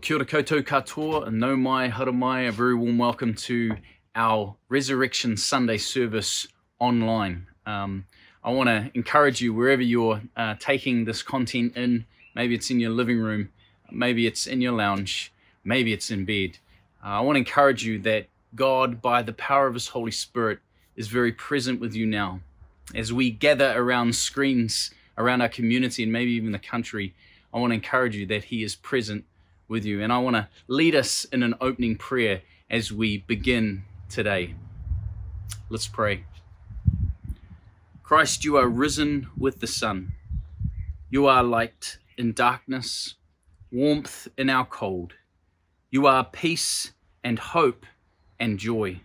Well, kia ora koutou katoa, and nau mai, haere mai, a very warm welcome to our Resurrection Sunday service online. Um, I want to encourage you wherever you're uh, taking this content in, maybe it's in your living room, maybe it's in your lounge, maybe it's in bed. Uh, I want to encourage you that God, by the power of His Holy Spirit, is very present with you now. As we gather around screens around our community and maybe even the country, I want to encourage you that He is present with you. And I want to lead us in an opening prayer as we begin today. Let's pray. Christ, you are risen with the sun. You are light in darkness, warmth in our cold. You are peace and hope and joy.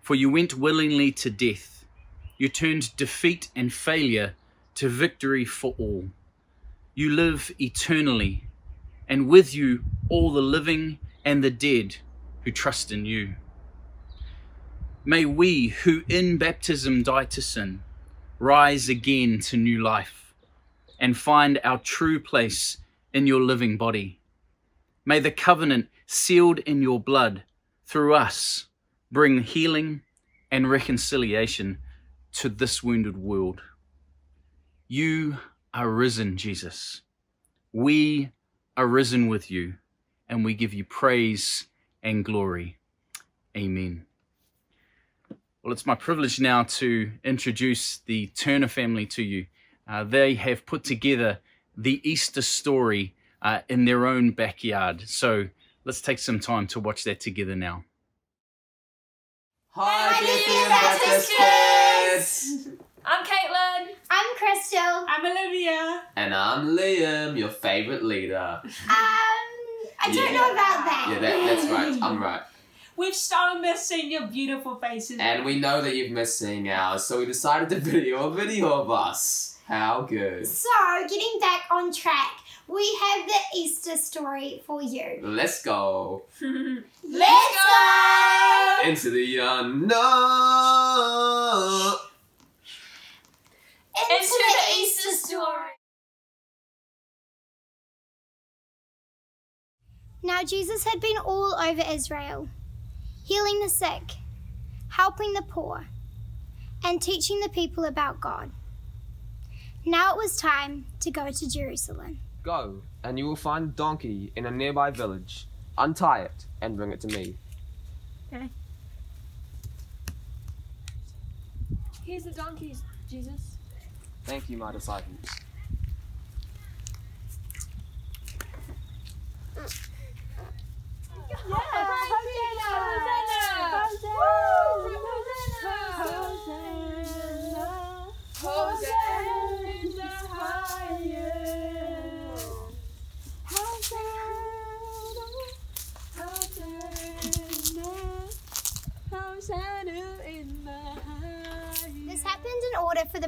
For you went willingly to death. You turned defeat and failure to victory for all. You live eternally and with you all the living and the dead who trust in you. May we who in baptism die to sin rise again to new life and find our true place in your living body. May the covenant sealed in your blood through us bring healing and reconciliation to this wounded world. You are risen, Jesus. We arisen with you, and we give you praise and glory. Amen. Well, it's my privilege now to introduce the Turner family to you. Uh, they have put together the Easter story uh, in their own backyard. So let's take some time to watch that together now. Hi, Hi, Bethlehem Bethlehem Baptist Baptist kids! I'm Caitlin. I'm Crystal. I'm Olivia. And I'm Liam, your favourite leader. Um, I don't Yeah. know about that. Yeah, that, that's right. I'm right. We've so missed seeing your beautiful faces. And we know that you've missed seeing ours, so we decided to video a video of us. How good. So, getting back on track, we have the Easter story for you. Let's go Let's go! into the unknown. Into, Into the, the Easter story. Now, Jesus had been all over Israel, healing the sick, helping the poor, and teaching the people about God. Now it was time to go to Jerusalem. Go, and you will find a donkey in a nearby village. Untie it and bring it to me. Okay. Here's the donkeys, Jesus. Thank you, my disciples. This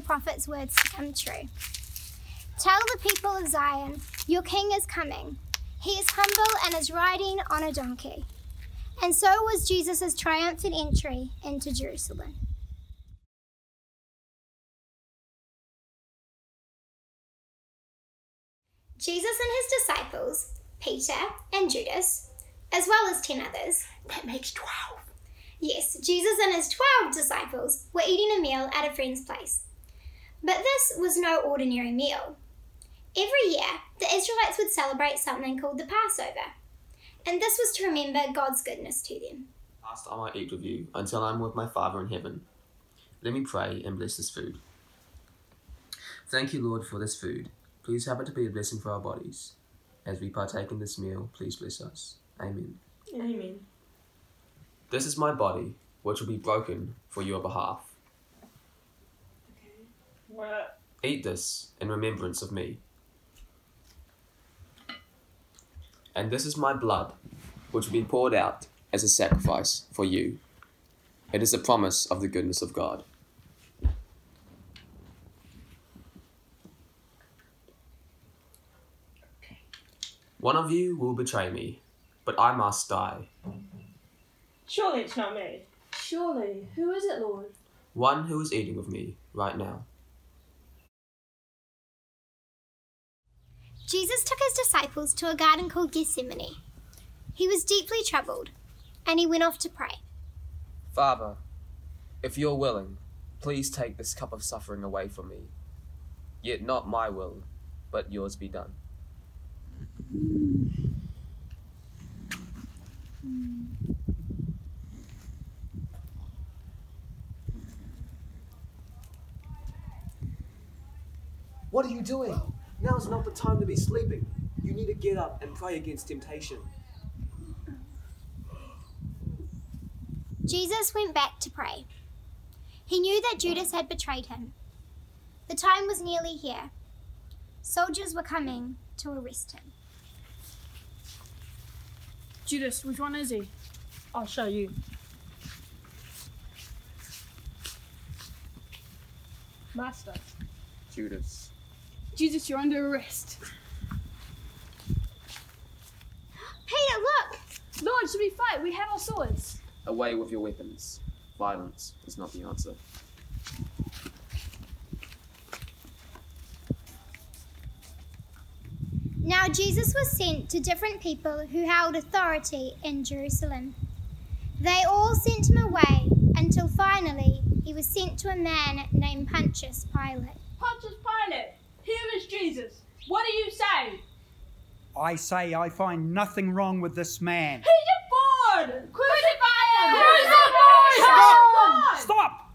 prophet's words to come true. Tell the people of Zion, your king is coming. He is humble and is riding on a donkey. And so was Jesus' triumphant entry into Jerusalem. Jesus and his disciples, Peter and Judas, as well as ten others, that makes 12. Yes, Jesus and his 12 disciples were eating a meal at a friend's place. But this was no ordinary meal. Every year, the Israelites would celebrate something called the Passover, and this was to remember God's goodness to them. Last I might eat with you until I'm with my Father in heaven. Let me pray and bless this food. Thank you, Lord, for this food. Please have it to be a blessing for our bodies. As we partake in this meal, please bless us. Amen. Amen. This is my body, which will be broken for your behalf. What? Eat this in remembrance of me. And this is my blood, which will be poured out as a sacrifice for you. It is a promise of the goodness of God. One of you will betray me, but I must die. Surely it's not me. Surely, who is it, Lord? One who is eating with me right now. Jesus took his disciples to a garden called Gethsemane. He was deeply troubled, and he went off to pray. Father, if you're willing, please take this cup of suffering away from me. Yet not my will, but yours be done. What are you doing? Now's not the time to be sleeping. You need to get up and pray against temptation. Jesus went back to pray. He knew that Judas had betrayed him. The time was nearly here. Soldiers were coming to arrest him. Judas, which one is he? I'll show you. Master. Judas. Jesus, you're under arrest. Peter, look! Lord, should we fight? We have our swords. Away with your weapons. Violence is not the answer. Now Jesus was sent to different people who held authority in Jerusalem. They all sent him away until finally he was sent to a man named Pontius Pilate. Pontius Pilate, here is Jesus. What do you say? I say I find nothing wrong with this man. He's a board! Crucify him! Stop! Stop!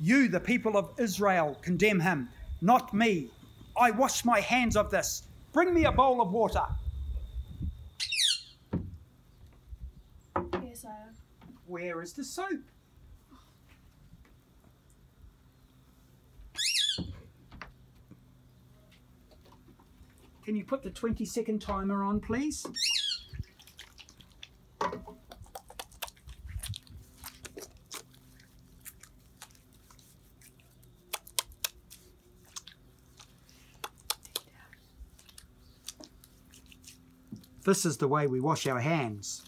You, the people of Israel, condemn him, not me. I wash my hands of this. Bring me a bowl of water. Yes, I am. Where is the soap? Can you put the 20 second timer on, please? This is the way we wash our hands.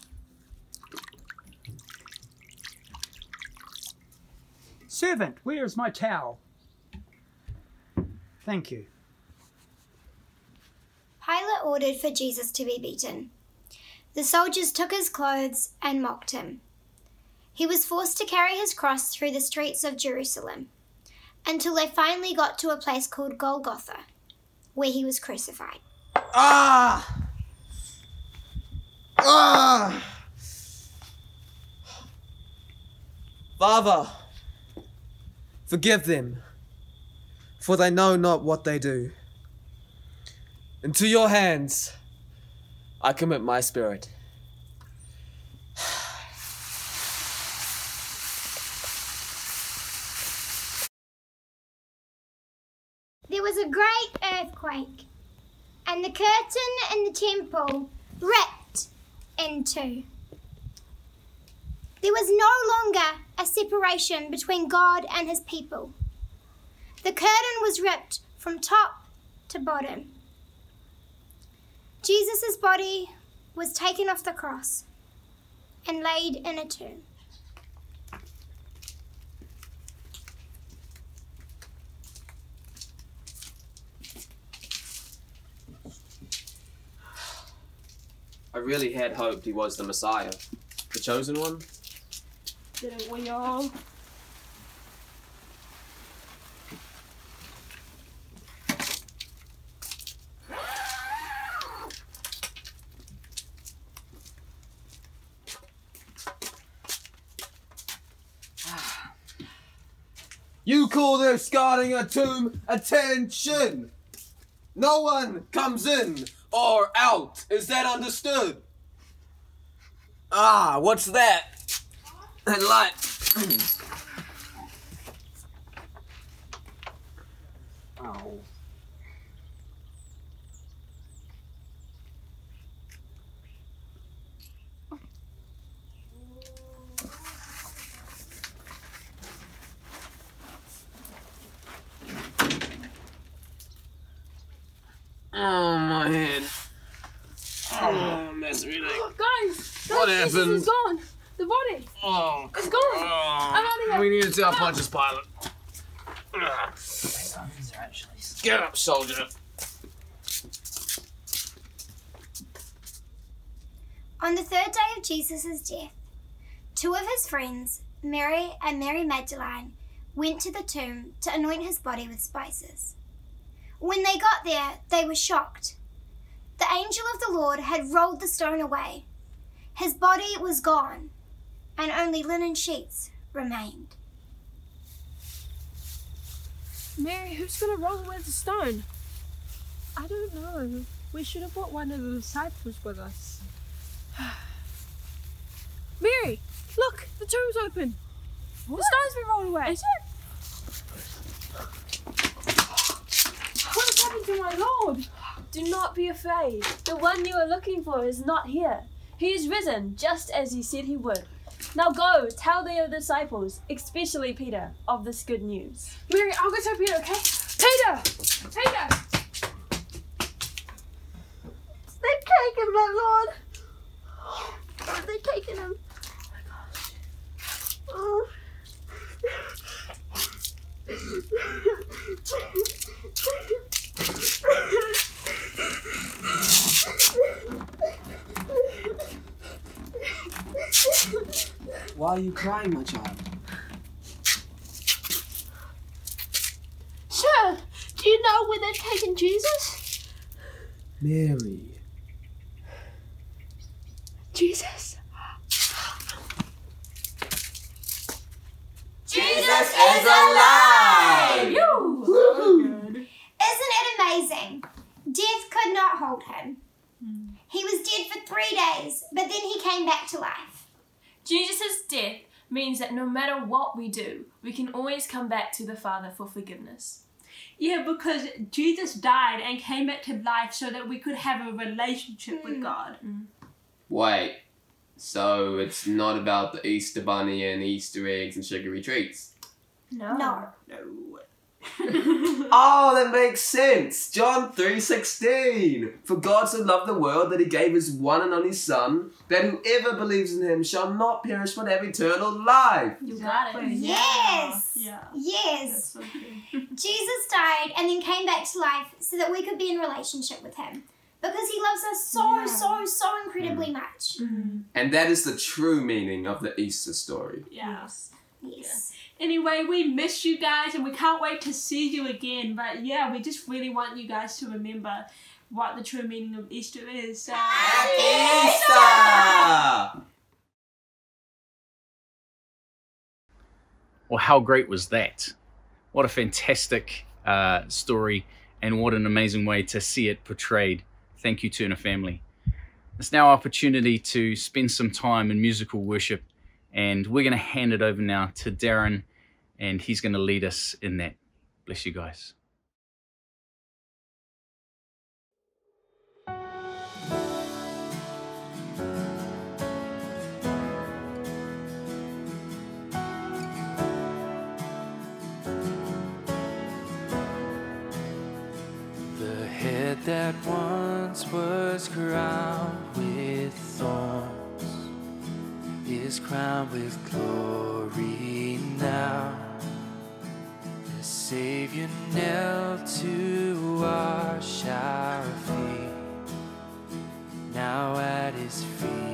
Servant, where is my towel? Thank you. Pilate ordered for Jesus to be beaten. The soldiers took his clothes and mocked him. He was forced to carry his cross through the streets of Jerusalem until they finally got to a place called Golgotha, where he was crucified. Ah! Ah! Father, forgive them, for they know not what they do. Into your hands I commit my spirit. There was a great earthquake, and the curtain in the temple ripped in two. There was no longer a separation between God and his people. The curtain was ripped from top to bottom. Jesus' body was taken off the cross and laid in a tomb. I really had hoped he was the Messiah, the chosen one. Didn't we all? Call this guarding a tomb attention? No one comes in or out. Is that understood? Ah, what's that? That light. Oh. Oh, my head. Oh, oh that's really. Guys, guys, What Jesus happened? is gone. The body. Oh, It's gone. Oh. I'm out of here. we need to tell Pontius Pilate. Get up, soldier. On the third day of Jesus' death, two of his friends, Mary and Mary Magdalene, went to the tomb to anoint his body with spices. When they got there, they were shocked. The angel of the Lord had rolled the stone away. His body was gone, and only linen sheets remained. Mary, who's gonna roll away the stone? I don't know. We should have brought one of the disciples with us. Mary, look, the tomb's open. The stone's been rolled away. Is it? What has happened to my Lord? Do not be afraid. The one you are looking for is not here. He is risen, just as he said he would. Now go, tell the other disciples, especially Peter, of this good news. Mary, I'll go tell Peter, okay? Peter! Peter! They've taken my Lord. They've taken him. Oh. oh. Why are you crying, my child? Sir, do you know where they've taken Jesus? Mary. Jesus. Jesus is alive! Isn't it amazing? Death could not hold him. He was dead for three days, but then he came back to life. Jesus' death means that no matter what we do, we can always come back to the Father for forgiveness. Yeah, because Jesus died and came back to life so that we could have a relationship with mm. God. Mm. Wait, so it's not about the Easter Bunny and Easter eggs and sugary treats? No. No. Oh, that makes sense. John 3:16. For God so loved the world that he gave his one and only son, that whoever believes in him shall not perish but have eternal life. You got it. Yes. Yeah. Yes. That's so true. Jesus died and then came back to life so that we could be in relationship with him. Because he loves us so, Yeah. so, so incredibly mm. much. Mm-hmm. And that is the true meaning of the Easter story. Yes. Yes. Anyway, we miss you guys and we can't wait to see you again. But yeah, we just really want you guys to remember what the true meaning of Easter is. So, Easter! Well, how great was that? What a fantastic uh, story, and what an amazing way to see it portrayed. Thank you, Turner family. It's now our opportunity to spend some time in musical worship, and we're going to hand it over now to Darren, and he's going to lead us in that. Bless you guys. That once was crowned with thorns is crowned with glory now. The Savior knelt to wash our feet. Now at his feet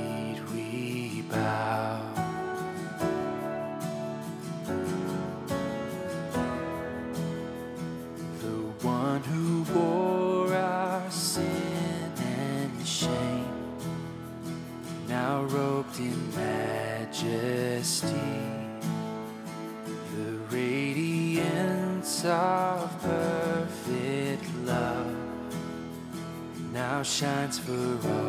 shines for all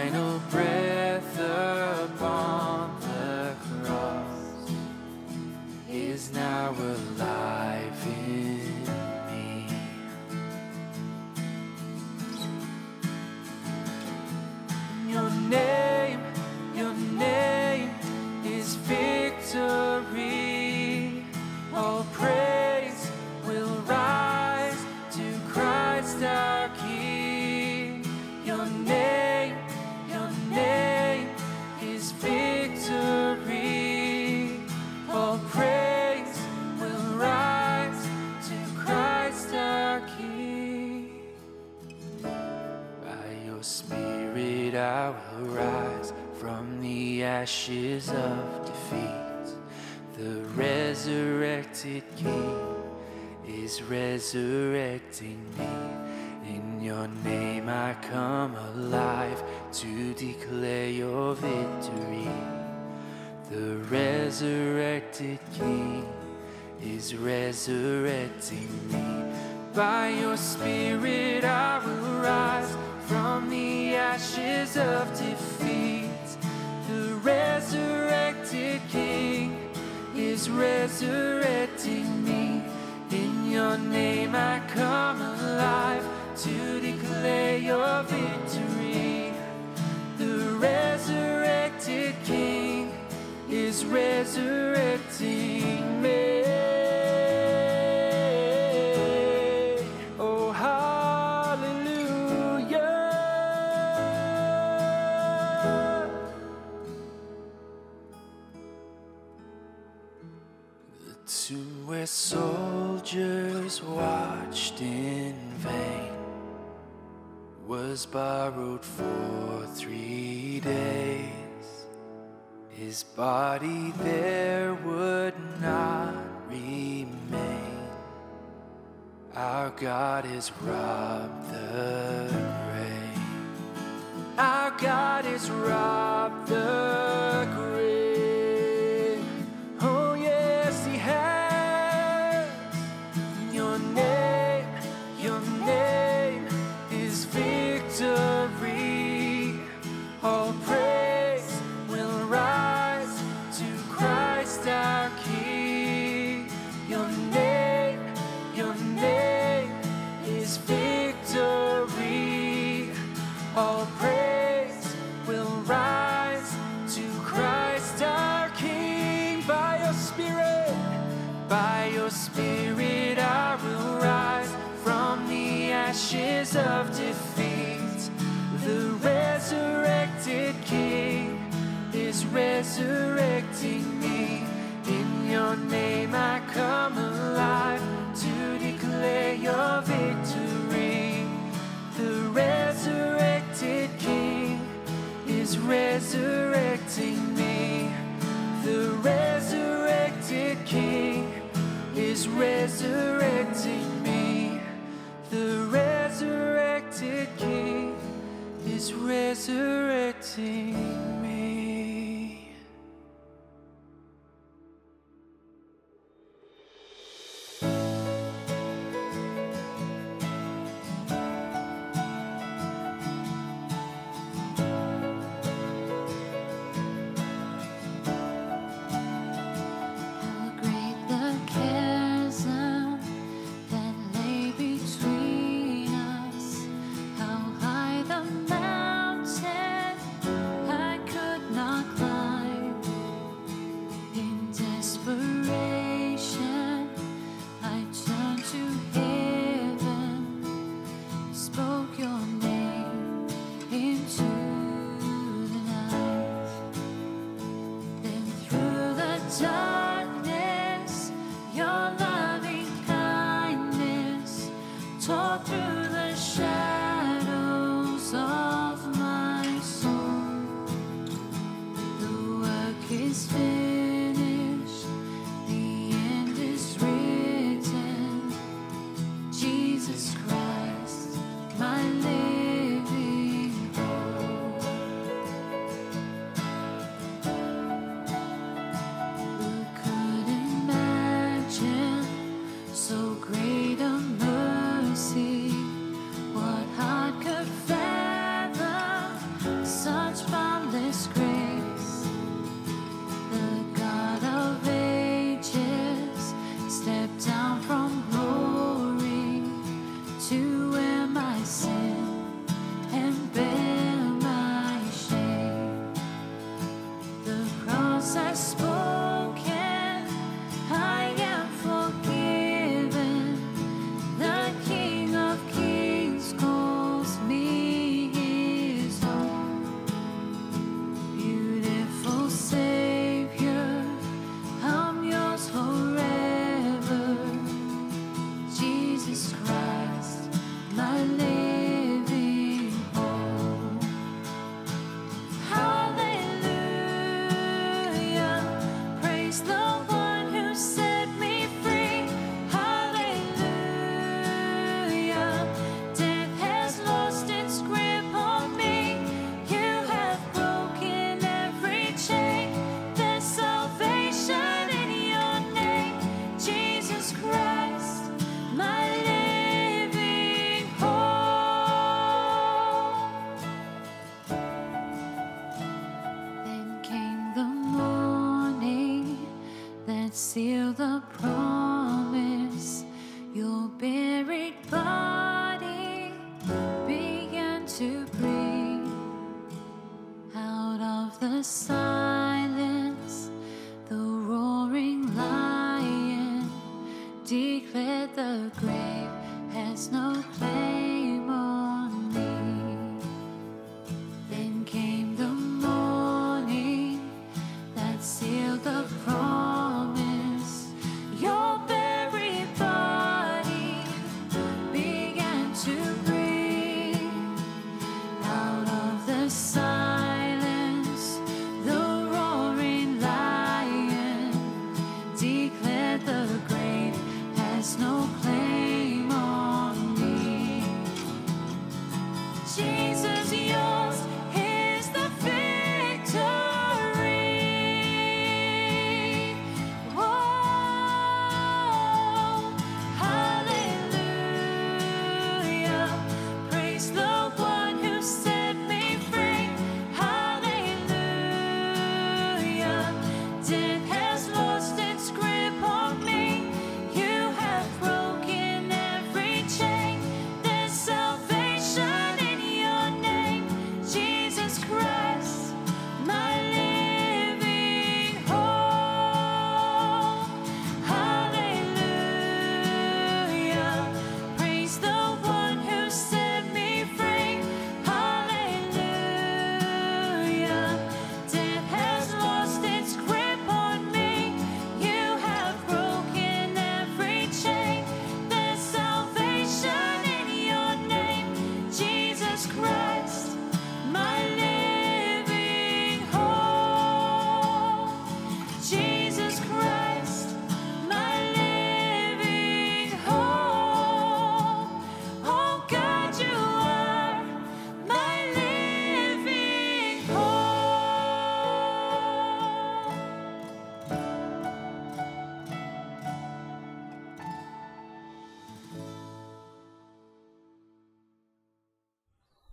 final breath resurrecting me. In your name I come alive to declare your victory. The resurrected King is resurrecting me. The resurrected King is resurrecting me. The resurrected King is resurrecting. the price.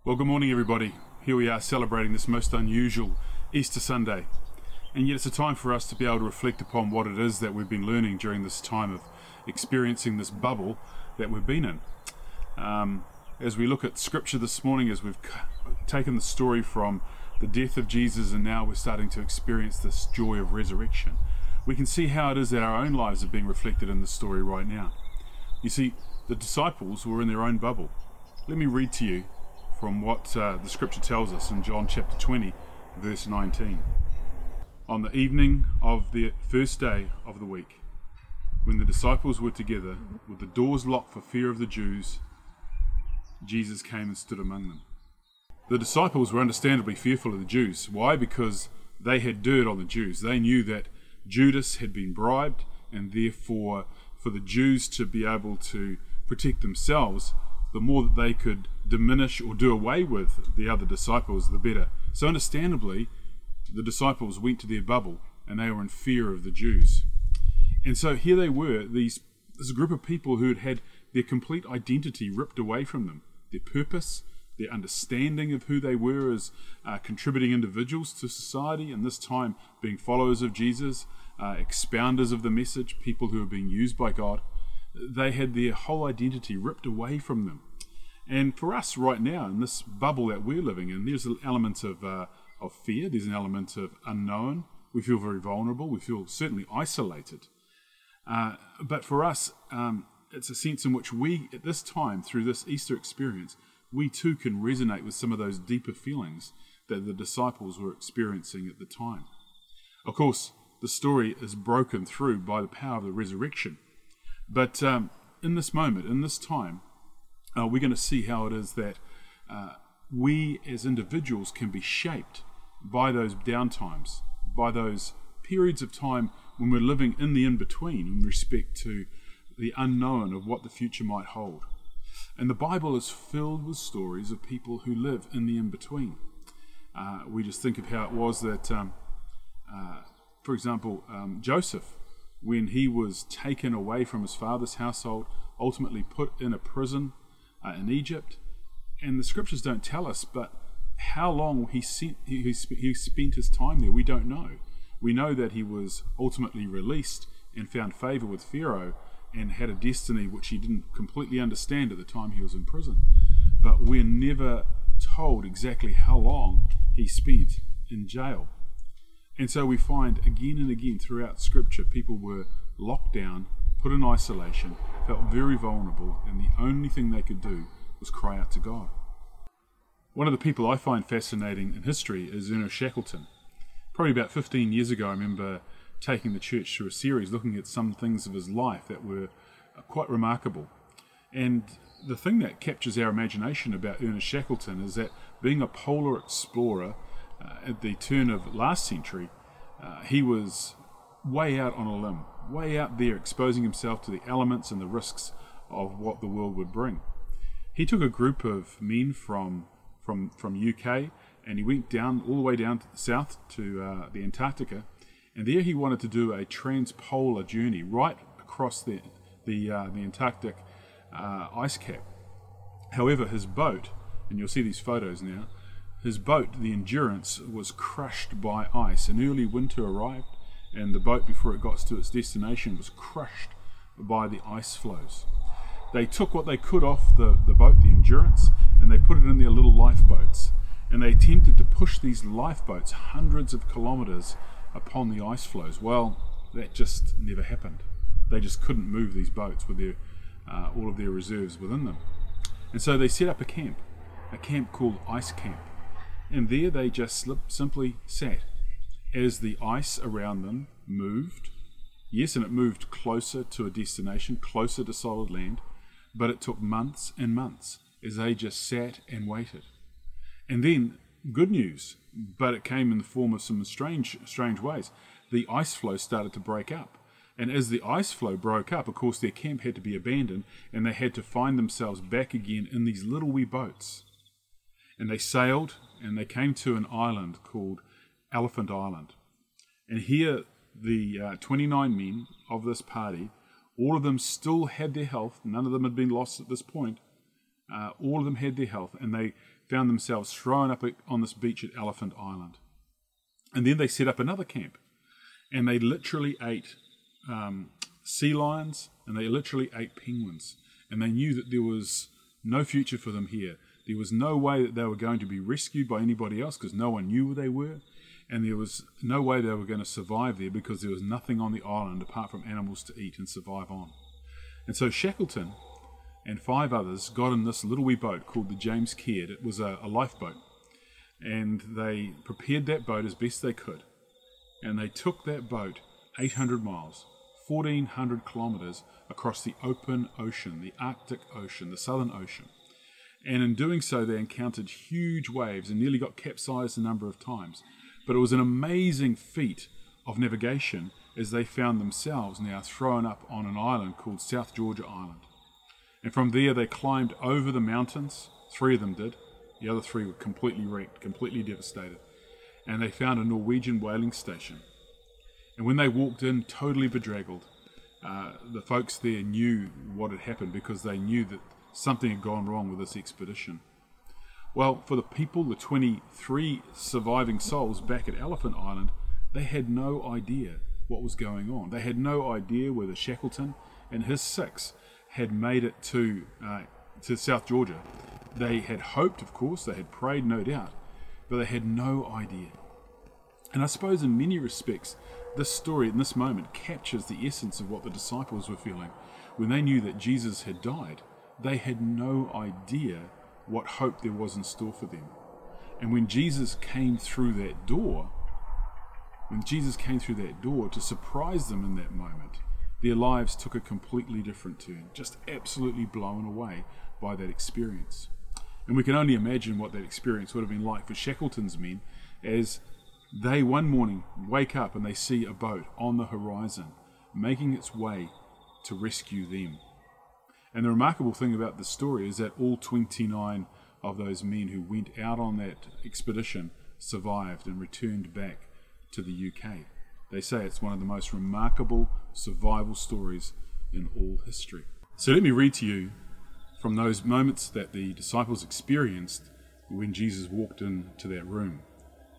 Well, good morning, everybody. Here we are celebrating this most unusual Easter Sunday. And yet, it's a time for us to be able to reflect upon what it is that we've been learning during this time of experiencing this bubble that we've been in. Um, as we look at scripture this morning, as we've taken the story from the death of Jesus and now we're starting to experience this joy of resurrection, we can see how it is that our own lives are being reflected in the story right now. You see, the disciples were in their own bubble. Let me read to you from what uh, the scripture tells us in John chapter 20, verse 19. On the evening of the first day of the week, when the disciples were together, with the doors locked for fear of the Jews, Jesus came and stood among them. The disciples were understandably fearful of the Jews. Why? Because they had dirt on the Jews. They knew that Judas had been bribed, and therefore, for the Jews to be able to protect themselves, the more that they could diminish or do away with the other disciples, the better. So, understandably, the disciples went to their bubble and they were in fear of the Jews. And so here they were, these this group of people who had had their complete identity ripped away from them, their purpose, their understanding of who they were as uh, contributing individuals to society, and this time being followers of Jesus, uh, expounders of the message, people who are being used by God. They had their whole identity ripped away from them. And for us right now, in this bubble that we're living in, there's an element of, uh, of fear, there's an element of unknown. We feel very vulnerable, we feel certainly isolated. Uh, but for us, um, it's a sense in which we, at this time, through this Easter experience, we too can resonate with some of those deeper feelings that the disciples were experiencing at the time. Of course, the story is broken through by the power of the resurrection. But um, in this moment, in this time, uh, we're going to see how it is that uh, we as individuals can be shaped by those downtimes, by those periods of time when we're living in the in between in respect to the unknown of what the future might hold. And the Bible is filled with stories of people who live in the in between. Uh, we just think of how it was that, um, uh, for example, um, Joseph, when he was taken away from his father's household, ultimately put in a prison uh, in Egypt. And the scriptures don't tell us, but how long he, sent, he, he, he spent his time there, we don't know. We know that he was ultimately released and found favor with Pharaoh and had a destiny which he didn't completely understand at the time he was in prison. But we're never told exactly how long he spent in jail. And so we find again and again throughout Scripture people were locked down put in isolation, felt very vulnerable, and the only thing they could do was cry out to God. One of the people I find fascinating in history is Ernest Shackleton. Probably about 15 years ago, I remember taking the church through a series looking at some things of his life that were uh, quite remarkable. And the thing that captures our imagination about Ernest Shackleton is that being a polar explorer uh, at the turn of last century, uh, he was way out on a limb, way out there, exposing himself to the elements and the risks of what the world would bring. He took a group of men from from from UK and he went down all the way down to the south to uh, the Antarctica, and there he wanted to do a transpolar journey right across the the uh, the Antarctic uh, ice cap. However, his boat, and you'll see these photos now, his boat, the Endurance, was crushed by ice. An early winter arrived, and the boat, before it got to its destination, was crushed by the ice floes. They took what they could off the, the boat, the Endurance, and they put it in their little lifeboats. And they attempted to push these lifeboats hundreds of kilometres upon the ice floes. Well, that just never happened. They just couldn't move these boats with their, uh, all of their reserves within them. And so they set up a camp, a camp called Ice Camp. And there they just slip, simply sat as the ice around them moved. Yes, and it moved closer to a destination, closer to solid land, but it took months and months as they just sat and waited. And then, good news, but it came in the form of some strange, strange ways. The ice floe started to break up. And as the ice floe broke up, of course, their camp had to be abandoned, and they had to find themselves back again in these little wee boats. And they sailed, and they came to an island called Elephant Island. And here, the uh, 29 men of this party, all of them still had their health, none of them had been lost at this point. Uh, all of them had their health, and they found themselves thrown up on this beach at Elephant Island. And then they set up another camp, and they literally ate um, sea lions and they literally ate penguins. And they knew that there was no future for them here. There was no way that they were going to be rescued by anybody else because no one knew where they were. And there was no way they were going to survive there because there was nothing on the island apart from animals to eat and survive on. And so Shackleton and five others got in this little wee boat called the James Caird. It was a, a lifeboat. And they prepared that boat as best they could. And they took that boat 800 miles 1,400 kilometers across the open ocean, the Arctic Ocean, the Southern Ocean. And in doing so, they encountered huge waves and nearly got capsized a number of times. But it was an amazing feat of navigation as they found themselves now thrown up on an island called South Georgia Island. And from there, they climbed over the mountains. Three of them did. The other three were completely wrecked, completely devastated. And they found a Norwegian whaling station and when they walked in, totally bedraggled, uh, the folks there knew what had happened because they knew that something had gone wrong with this expedition. Well, for the people, the 23 surviving souls back at Elephant Island, they had no idea what was going on. They had no idea whether Shackleton and his six had made it to uh, to South Georgia. They had hoped, of course, they had prayed, no doubt, but they had no idea. And I suppose, in many respects, this story in this moment captures the essence of what the disciples were feeling. When they knew that Jesus had died, they had no idea what hope there was in store for them. And when Jesus came through that door, when Jesus came through that door to surprise them in that moment, their lives took a completely different turn, just absolutely blown away by that experience. And we can only imagine what that experience would have been like for Shackleton's men as they one morning wake up and they see a boat on the horizon making its way to rescue them. And the remarkable thing about the story is that all 29 of those men who went out on that expedition survived and returned back to the UK. They say it's one of the most remarkable survival stories in all history. So let me read to you from those moments that the disciples experienced when Jesus walked into that room.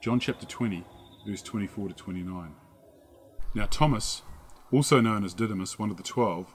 John chapter 20, verse 24 to 29. Now, Thomas, also known as Didymus, one of the twelve,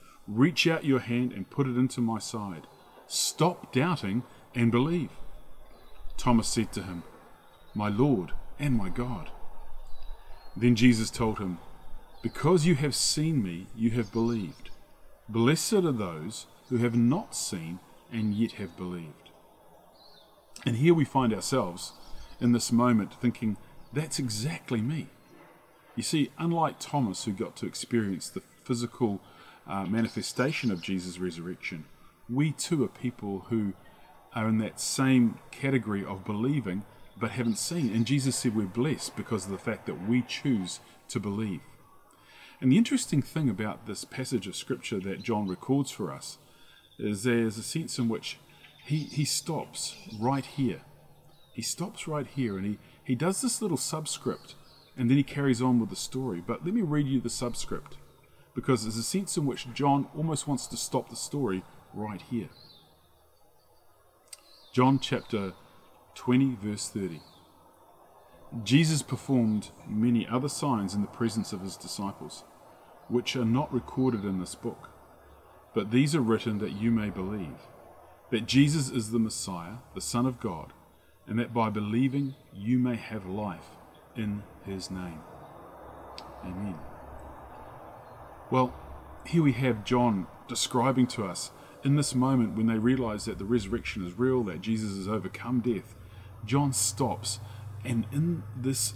reach out your hand and put it into my side. Stop doubting and believe. Thomas said to him, My Lord and my God. Then Jesus told him, Because you have seen me, you have believed. Blessed are those who have not seen and yet have believed. And here we find ourselves in this moment thinking, that's exactly me. You see, unlike Thomas, who got to experience the physical uh, manifestation of Jesus' resurrection, we too are people who are in that same category of believing but haven't seen. And Jesus said we're blessed because of the fact that we choose to believe. And the interesting thing about this passage of scripture that John records for us is there's a sense in which he, he stops right here. He stops right here and he, he does this little subscript and then he carries on with the story. But let me read you the subscript because there's a sense in which John almost wants to stop the story right here. John chapter 20, verse 30. Jesus performed many other signs in the presence of his disciples, which are not recorded in this book. But these are written that you may believe that Jesus is the Messiah, the Son of God, and that by believing you may have life in his name. Amen. Well, here we have John describing to us in this moment when they realize that the resurrection is real, that Jesus has overcome death. John stops, and in this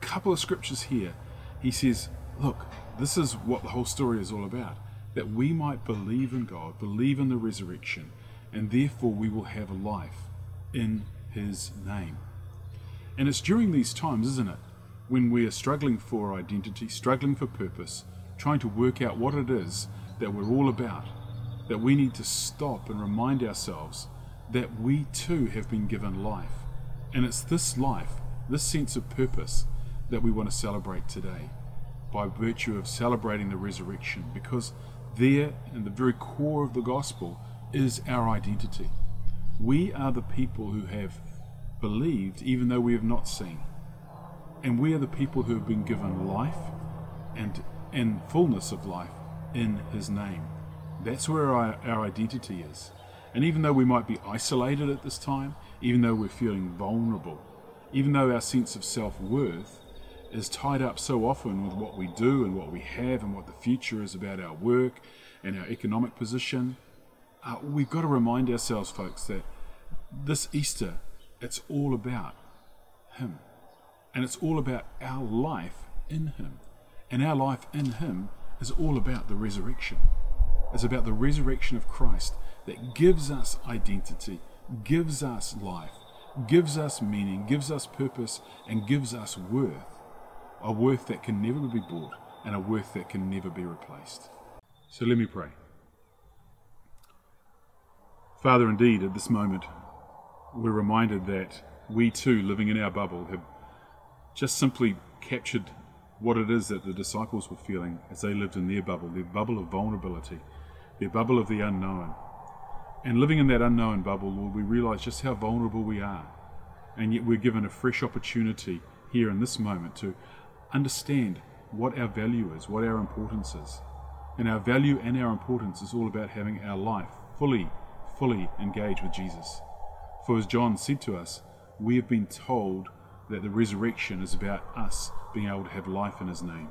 couple of scriptures here, he says, Look, this is what the whole story is all about. That we might believe in God, believe in the resurrection, and therefore we will have a life in His name. And it's during these times, isn't it, when we are struggling for identity, struggling for purpose, trying to work out what it is that we're all about, that we need to stop and remind ourselves that we too have been given life. And it's this life, this sense of purpose, that we want to celebrate today by virtue of celebrating the resurrection, because there, in the very core of the gospel, is our identity. We are the people who have believed even though we have not seen. And we are the people who have been given life and, and fullness of life in His name. That's where our, our identity is. And even though we might be isolated at this time, even though we're feeling vulnerable, even though our sense of self worth is tied up so often with what we do and what we have and what the future is about our work and our economic position, uh, we've got to remind ourselves, folks, that this Easter, it's all about Him. And it's all about our life in Him. And our life in Him is all about the resurrection. It's about the resurrection of Christ that gives us identity, gives us life, gives us meaning, gives us purpose, and gives us worth. A worth that can never be bought and a worth that can never be replaced. So let me pray. Father, indeed, at this moment, we're reminded that we too, living in our bubble, have just simply captured what it is that the disciples were feeling as they lived in their bubble, their bubble of vulnerability, their bubble of the unknown. And living in that unknown bubble, Lord, we realize just how vulnerable we are. And yet we're given a fresh opportunity here in this moment to understand what our value is, what our importance is. And our value and our importance is all about having our life fully, fully engaged with Jesus. For as John said to us, we have been told that the resurrection is about us being able to have life in His name.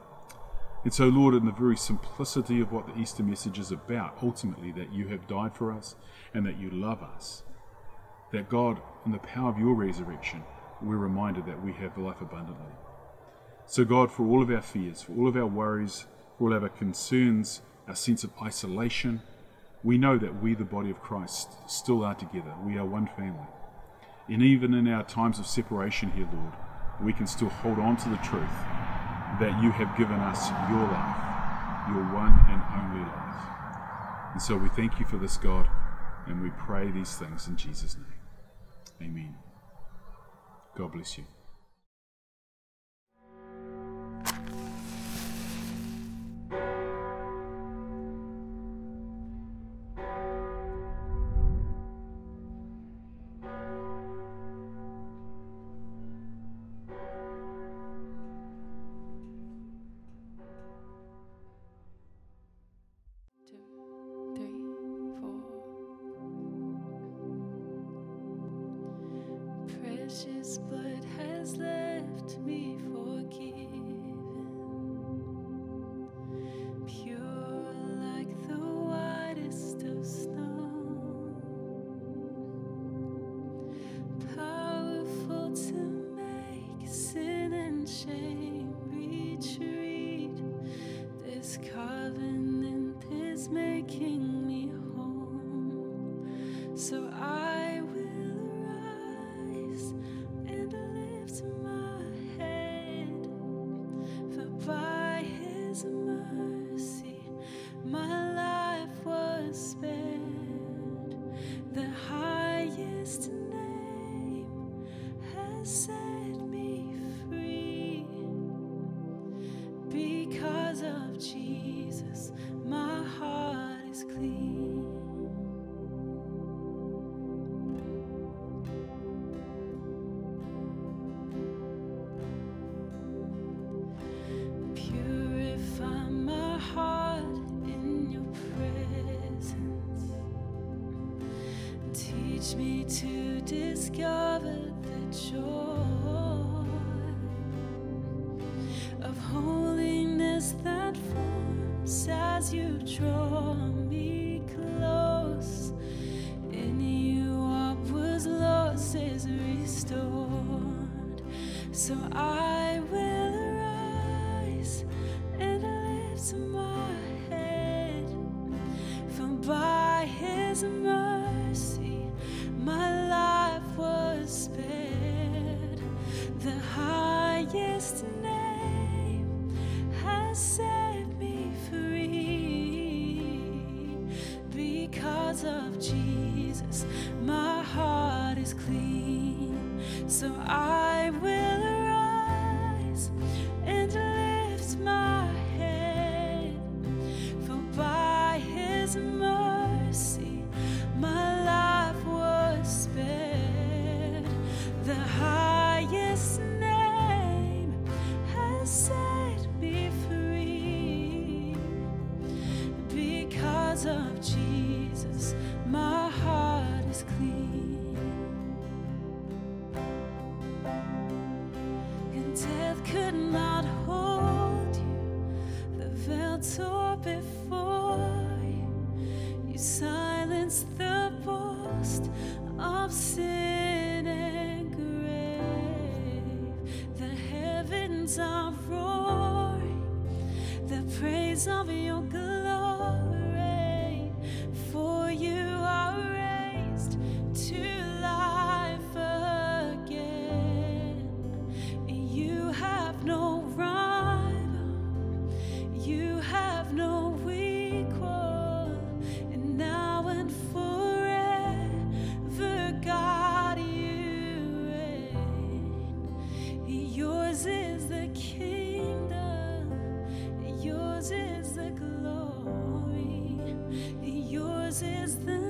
And so, Lord, in the very simplicity of what the Easter message is about, ultimately, that you have died for us and that you love us, that God, in the power of your resurrection, we're reminded that we have life abundantly. So, God, for all of our fears, for all of our worries, for all of our concerns, our sense of isolation, we know that we, the body of Christ, still are together. We are one family. And even in our times of separation here, Lord, we can still hold on to the truth that you have given us your life, your one and only life. And so we thank you for this, God, and we pray these things in Jesus' name. Amen. God bless you. So I because of Jesus my heart is clean, so I will. is the